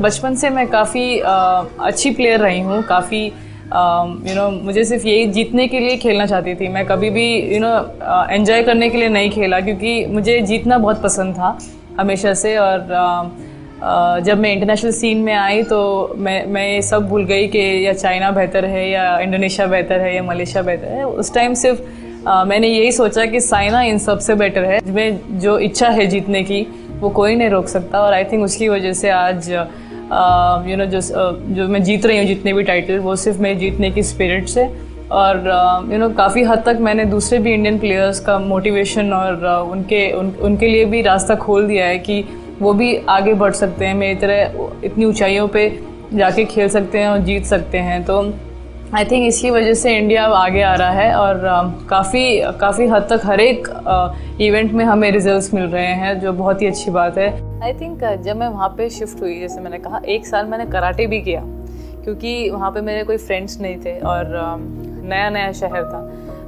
बचपन से मैं काफ़ी अच्छी प्लेयर रही हूँ, काफ़ी यू नो मुझे सिर्फ़ यही जीतने के लिए खेलना चाहती थी। मैं कभी भी यू नो एंजॉय करने के लिए नहीं खेला क्योंकि मुझे जीतना बहुत पसंद था हमेशा से और जब मैं इंटरनेशनल सीन में आई तो मैं मैं ये सब भूल गई कि या चाइना बेहतर है या इंडोनेशिया बेहतर है या मलेशिया बेहतर है। उस टाइम सिर्फ़ मैंने यही सोचा कि साइना इन सबसे बेटर है। मैं जो इच्छा है जीतने की, वो कोई नहीं रोक सकता और आई थिंक उसकी वजह से आज यू नो जो जो मैं जीत रही हूँ जितने भी टाइटल वो सिर्फ़ मेरे जीतने की स्पिरिट से और यू नो काफ़ी हद तक मैंने दूसरे भी इंडियन प्लेयर्स का मोटिवेशन और uh, उनके उन, उनके लिए भी रास्ता खोल दिया है कि वो भी आगे बढ़ सकते हैं मेरी तरह इतनी ऊंचाइयों पे जाके खेल सकते हैं और जीत सकते हैं। तो आई थिंक इसकी वजह से इंडिया आगे आ रहा है और काफ़ी काफ़ी हद तक हर एक इवेंट में हमें रिजल्ट्स मिल रहे हैं, जो बहुत ही अच्छी बात है। आई थिंक जब मैं वहाँ पे शिफ्ट हुई, जैसे मैंने कहा, एक साल मैंने कराटे भी किया, क्योंकि वहाँ पे मेरे कोई फ्रेंड्स नहीं थे और नया नया शहर था।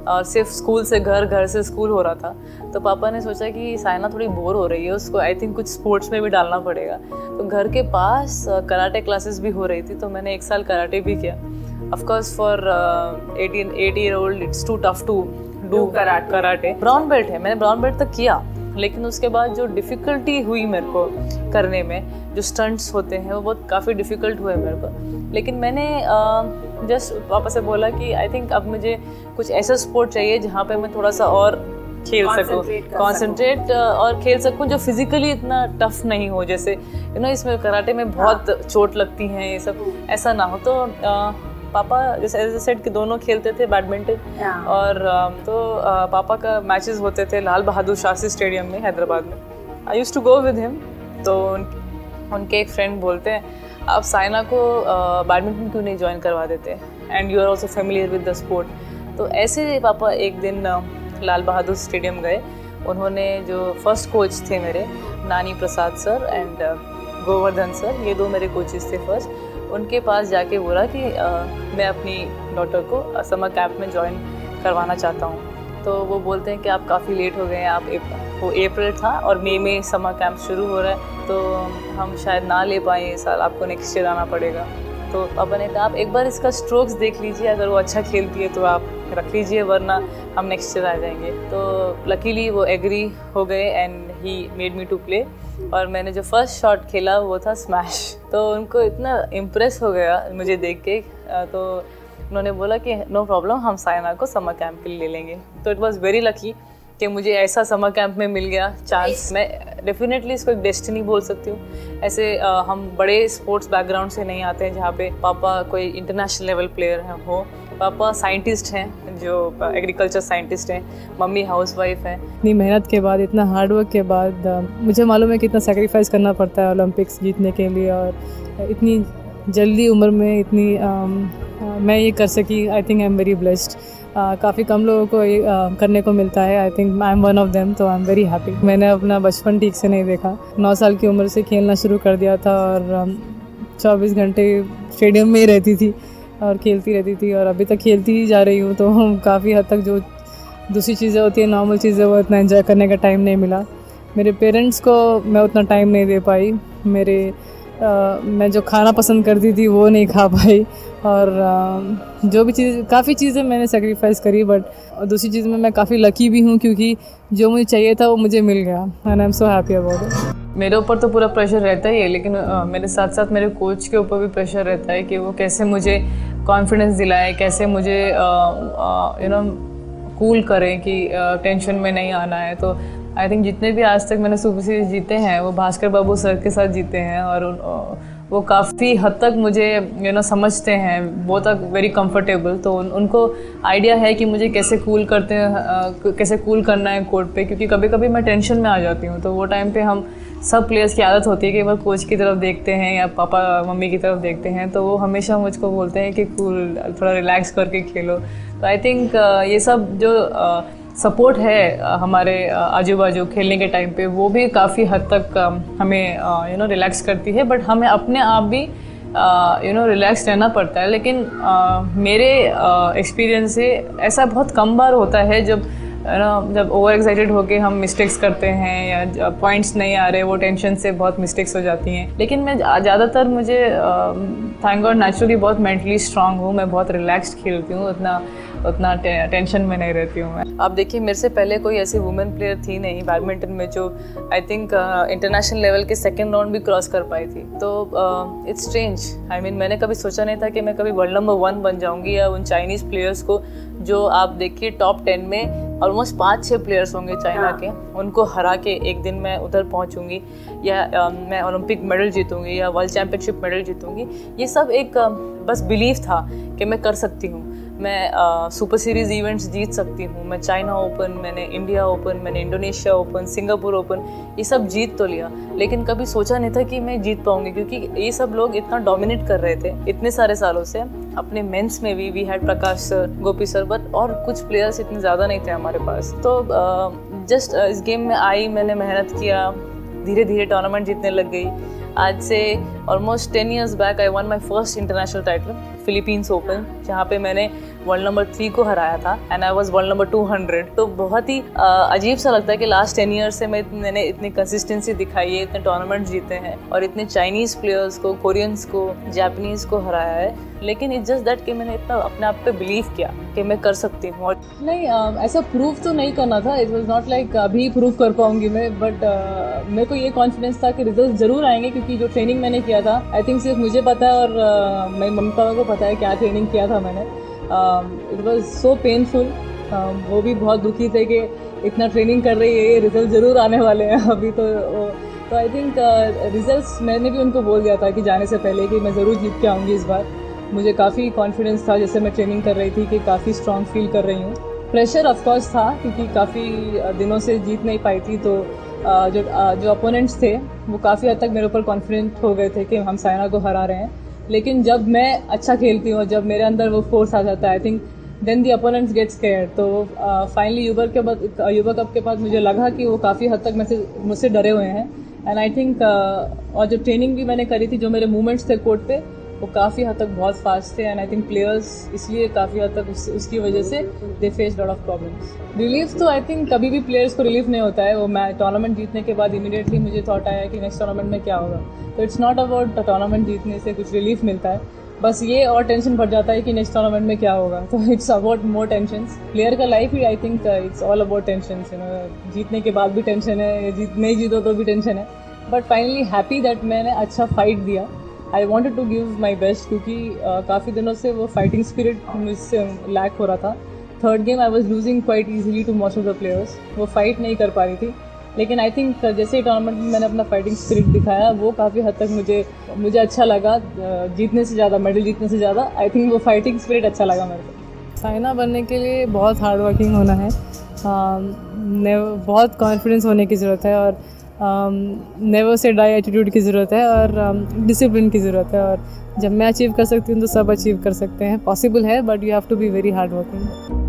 और सिर्फ़ स्कूल से घर घर से स्कूल हो रहा था। तो पापा ने सोचा कि साइना थोड़ी बोर हो रही है उसको आई थिंक कुछ स्पोर्ट्स में भी डालना पड़ेगा। तो घर के पास कराटे क्लासेस भी हो रही थी तो मैंने एक साल कराटे भी किया। Uh, 18 8 year old it's too tough to do karate karate brown belt है मैंने ब्राउन बेल्ट तक किया। लेकिन उसके बाद जो डिफ़िकल्टी हुई मेरे को करने में जो स्टंट्स होते हैं वो बहुत काफ़ी डिफ़िकल्ट हुए मेरे को। लेकिन मैंने जस्ट पापा से बोला कि आई थिंक अब मुझे कुछ ऐसा स्पोर्ट चाहिए जहाँ पे मैं थोड़ा सा और खेल सकूँ। कॉन्सेंट्रेट और खेल सकूँ जो फिजिकली इतना टफ नहीं हो जैसे यू नो इसमें कराटे में बहुत हाँ। चोट लगती हैं ये सब ऐसा ना हो। तो पापा जैसे एज सेट कि दोनों खेलते थे बैडमिंटन और तो पापा का मैचेस होते थे लाल बहादुर शास्त्री स्टेडियम में हैदराबाद में। I use to go with him तो उनके एक फ्रेंड बोलते हैं आप साइना को बैडमिंटन क्यों नहीं ज्वाइन करवा देते? And you are also familiar with the sport तो ऐसे पापा एक दिन लाल बहादुर स्टेडियम गए। उन्होंने जो फ़र्स्ट कोच थे मेरे Nani Prasad sir and Govardhan sir ये दो मेरे कोचेस थे फ़र्स्ट उनके पास जाके बोला कि आ, मैं अपनी डॉटर को समर कैंप में ज्वाइन करवाना चाहता हूँ। तो वो बोलते हैं कि आप काफ़ी लेट हो गए हैं आप वो अप्रैल था और मई में समर कैंप शुरू हो रहा है तो हम शायद ना ले पाए इस साल आपको नेक्स्ट ईयर आना पड़ेगा। तो पापा ने कहा, आप एक बार इसका स्ट्रोक्स देख लीजिए, अगर वो अच्छा खेलती है तो आप रख लीजिए, वरना हम नेक्स्ट ईयर आ जाएँगे. तो लकीली वो एग्री हो गए and he made me to play और मैंने जो फ़र्स्ट शॉट खेला वो था स्मैश तो उनको इतना इम्प्रेस हो गया मुझे देख के तो उन्होंने बोला कि नो प्रॉब्लम हम साइना को समर कैंप के लिए ले लेंगे. तो इट वॉज़ वेरी लकी कि मुझे ऐसा समर कैंप में मिल गया चांस मैं डेफिनेटली इसको एक डेस्टिनी बोल सकती हूँ। ऐसे आ, हम बड़े स्पोर्ट्स बैकग्राउंड से नहीं आते हैं जहाँ पे पापा कोई इंटरनेशनल लेवल प्लेयर हैं हो। पापा साइंटिस्ट हैं जो एग्रीकल्चर साइंटिस्ट हैं। मम्मी हाउस वाइफ हैं। इतनी मेहनत के बाद इतना हार्डवर्क के बाद मुझे मालूम है कि इतना सेक्रीफाइस करना पड़ता है ओलंपिक्स जीतने के लिए और इतनी जल्दी उम्र में इतनी आ, मैं ये कर सकी। I think I am very blessed काफ़ी कम लोगों को ये करने को मिलता है। I think I am one of them तो आई एम वेरी हैप्पी मैंने अपना बचपन ठीक से नहीं देखा। नौ साल की उम्र से खेलना शुरू कर दिया था और चौबीस घंटे स्टेडियम में ही रहती थी और खेलती रहती थी और अभी तक खेलती ही जा रही हूँ तो काफ़ी हद तक जो दूसरी चीज़ें होती हैं नॉर्मल चीज़ें, वो इतना इन्जॉय करने का टाइम नहीं मिला। मेरे पेरेंट्स को मैं उतना टाइम नहीं दे पाई। मेरे मैं जो खाना पसंद करती थी वो नहीं खा पाई और जो भी चीज़, काफ़ी चीज़ें मैंने सेक्रीफाइस करी बट दूसरी चीज़ में मैं काफ़ी लकी भी हूँ क्योंकि जो मुझे चाहिए था वो मुझे मिल गया and I am so happy about it मेरे ऊपर तो पूरा प्रेशर रहता ही है, लेकिन मेरे साथ साथ मेरे कोच के ऊपर भी प्रेशर रहता है कि वो कैसे मुझे कॉन्फिडेंस दिलाए, कैसे मुझे यू नो कूल करें कि टेंशन में नहीं आना है। तो आई थिंक जितने भी आज तक मैंने सुपर सीरीज़ जीते हैं वो भास्कर बाबू सर के साथ जीते हैं और वो काफ़ी हद तक मुझे यू you नो know, समझते हैं बहुत वेरी कंफर्टेबल तो उन, उनको आइडिया है कि मुझे कैसे कूल करते हैं कैसे कूल करना है कोर्ट पे क्योंकि कभी कभी मैं टेंशन में आ जाती हूँ. तो वो टाइम पे हम सब प्लेयर्स की आदत होती है कि वह कोच की तरफ़ देखते हैं या पापा मम्मी की तरफ़ देखते हैं तो वो हमेशा मुझको बोलते हैं कि कूल थोड़ा रिलैक्स करके खेलो. तो आई थिंक ये सब जो सपोर्ट है हमारे आजू बाजू खेलने के टाइम पे वो भी काफ़ी हद तक हमें यू नो रिलैक्स करती है बट हमें अपने आप भी यू नो रिलैक्स रहना पड़ता है लेकिन uh, मेरे एक्सपीरियंस से ऐसा बहुत कम बार होता है जब ना, जब ओवर एक्साइटेड होके हम मिस्टेक्स करते हैं या पॉइंट्स नहीं आ रहे, वो टेंशन से बहुत मिस्टेक्स हो जाती हैं। लेकिन मैं ज़्यादातर मुझे थैंक गॉड नेचुरली बहुत मेंटली स्ट्रांग हूँ, मैं बहुत रिलैक्स्ड खेलती हूँ, उतना उतना टेंशन में नहीं रहती हूँ मैं। आप देखिए, मेरे से पहले कोई ऐसी वुमेन प्लेयर थी नहीं बैडमिंटन में जो आई थिंक इंटरनेशनल लेवल के सेकेंड राउंड भी क्रॉस कर पाई थी। तो इट्स स्ट्रेंज आई मीन मैंने कभी सोचा नहीं था कि मैं कभी वर्ल्ड नंबर वन बन जाऊँगी या उन चाइनीज़ प्लेयर्स को, जो आप देखिए टॉप टेन में ऑलमोस्ट पाँच छः प्लेयर्स होंगे चाइना हाँ। के। उनको हरा के एक दिन मैं उधर पहुंचूँगी या आ, मैं ओलंपिक मेडल जीतूँगी या वर्ल्ड चैम्पियनशिप मेडल जीतूँगी। ये सब एक आ, बस बिलीव था कि मैं कर सकती हूँ। मैं सुपर सीरीज़ इवेंट्स जीत सकती हूँ। मैं चाइना ओपन मैंने इंडिया ओपन मैंने इंडोनेशिया ओपन सिंगापुर ओपन ये सब जीत तो लिया। लेकिन कभी सोचा नहीं था कि मैं जीत पाऊँगी, क्योंकि ये सब लोग इतना डोमिनेट कर रहे थे, इतने सारे सालों से। अपने मेंस में भी we had Prakash sir Gopi sir but और कुछ प्लेयर्स इतने ज़्यादा नहीं थे हमारे पास। तो जस्ट इस गेम में आई, मैंने मेहनत किया धीरे धीरे टूर्नामेंट जीतने लग गई। आज से almost ten years back I won my first international title Philippines open जहाँ पे मैंने वर्ल्ड नंबर थ्री को हराया था and I was world number two hundred तो बहुत ही अजीब सा लगता है कि लास्ट टेन ईयर से मैं मैंने इतनी कंसिस्टेंसी दिखाई है इतने टूर्नामेंट जीते हैं, और इतने चाइनीज़ प्लेयर्स को कोरियंस को जापनीज़ को हराया है। लेकिन इट्स जस्ट दैट कि मैंने इतना अपने आप पे बिलीव किया कि मैं कर सकती हूँ नहीं ऐसा प्रूव तो नहीं करना था। इट वॉज़ नॉट लाइक अभी प्रूव कर पाऊँगी मैं बट मेरे को ये कॉन्फिडेंस था कि रिज़ल्ट ज़रूर आएँगे क्योंकि जो ट्रेनिंग मैंने किया था आई थिंक सिर्फ़ मुझे पता है और मेरे मम्मी पापा को पता है क्या ट्रेनिंग किया था मैंने। इट वॉज़ सो पेनफुल वो भी बहुत दुखी थे कि इतना ट्रेनिंग कर रही है, ये रिज़ल्ट ज़रूर आने वाले हैं अभी तो तो आई थिंक रिजल्ट्स मैंने भी उनको बोल दिया था कि जाने से पहले कि मैं ज़रूर जीत के आऊँगी इस बार। मुझे काफ़ी कॉन्फिडेंस था, जैसे मैं ट्रेनिंग कर रही थी, कि काफ़ी स्ट्रॉन्ग फील कर रही हूँ। प्रेशर ऑफकोर्स था, क्योंकि काफ़ी दिनों से जीत नहीं पाई थी तो जो जो अपोनेंट्स थे, वो काफ़ी हद तक मेरे ऊपर कॉन्फिडेंट हो गए थे कि हम साइना को हरा रहे हैं। लेकिन जब मैं अच्छा खेलती हूँ जब मेरे अंदर वो फोर्स आ जाता है I think then the opponents gets care तो फाइनली यूबर के बाद यूबर कप के बाद मुझे लगा कि वो काफ़ी हद तक मुझसे मुझसे डरे हुए हैं। एंड आई थिंक और जो ट्रेनिंग भी मैंने करी थी, जो मेरे मूवमेंट्स थे कोर्ट पे वो काफ़ी हद तक बहुत फास्ट थे एंड आई थिंक प्लेयर्स इसलिए काफ़ी हद तक उस, उसकी वजह से they face lot of problems relief तो आई थिंक कभी भी प्लेयर्स को रिलीफ नहीं होता है। वो मैं टूर्नामेंट जीतने के बाद इमीडिएटली मुझे थॉट आया कि नेक्स्ट टूर्नामेंट में क्या होगा। तो इट्स नॉट अबाउट टूर्नामेंट जीतने से कुछ रिलीफ मिलता है। बस ये और टेंशन बढ़ जाता है कि नेक्स्ट टूर्नामेंट में क्या होगा। तो it's about more tension player का life he I think it's all about tension जीतने के बाद भी टेंशन है जीत नहीं जीतो तो भी टेंशन है। बट फाइनली हैप्पी दैट मैंने अच्छा फाइट दिया। I wanted to give my best क्योंकि uh, काफ़ी दिनों से वो फाइटिंग स्पिरिट मुझसे लैक हो रहा था। Third game I was losing quite easily to most of the players वो फाइट नहीं कर पा रही थी। लेकिन आई थिंक जैसे ही टूर्नामेंट में मैंने अपना फाइटिंग स्पिरिट दिखाया वो काफ़ी हद तक मुझे मुझे अच्छा लगा। जीतने से ज़्यादा मेडल जीतने से ज़्यादा आई थिंक वो फाइटिंग स्पिरिट अच्छा लगा मेरे को। साइना बनने के लिए बहुत हार्ड वर्किंग होना है। आ, बहुत कॉन्फिडेंस होने की ज़रूरत है और नेवर से डाई एटीट्यूड की ज़रूरत है और डिसिप्लिन um, की ज़रूरत है और जब मैं अचीव कर सकती हूँ तो सब अचीव कर सकते हैं। पॉसिबल है but you have to be very hard working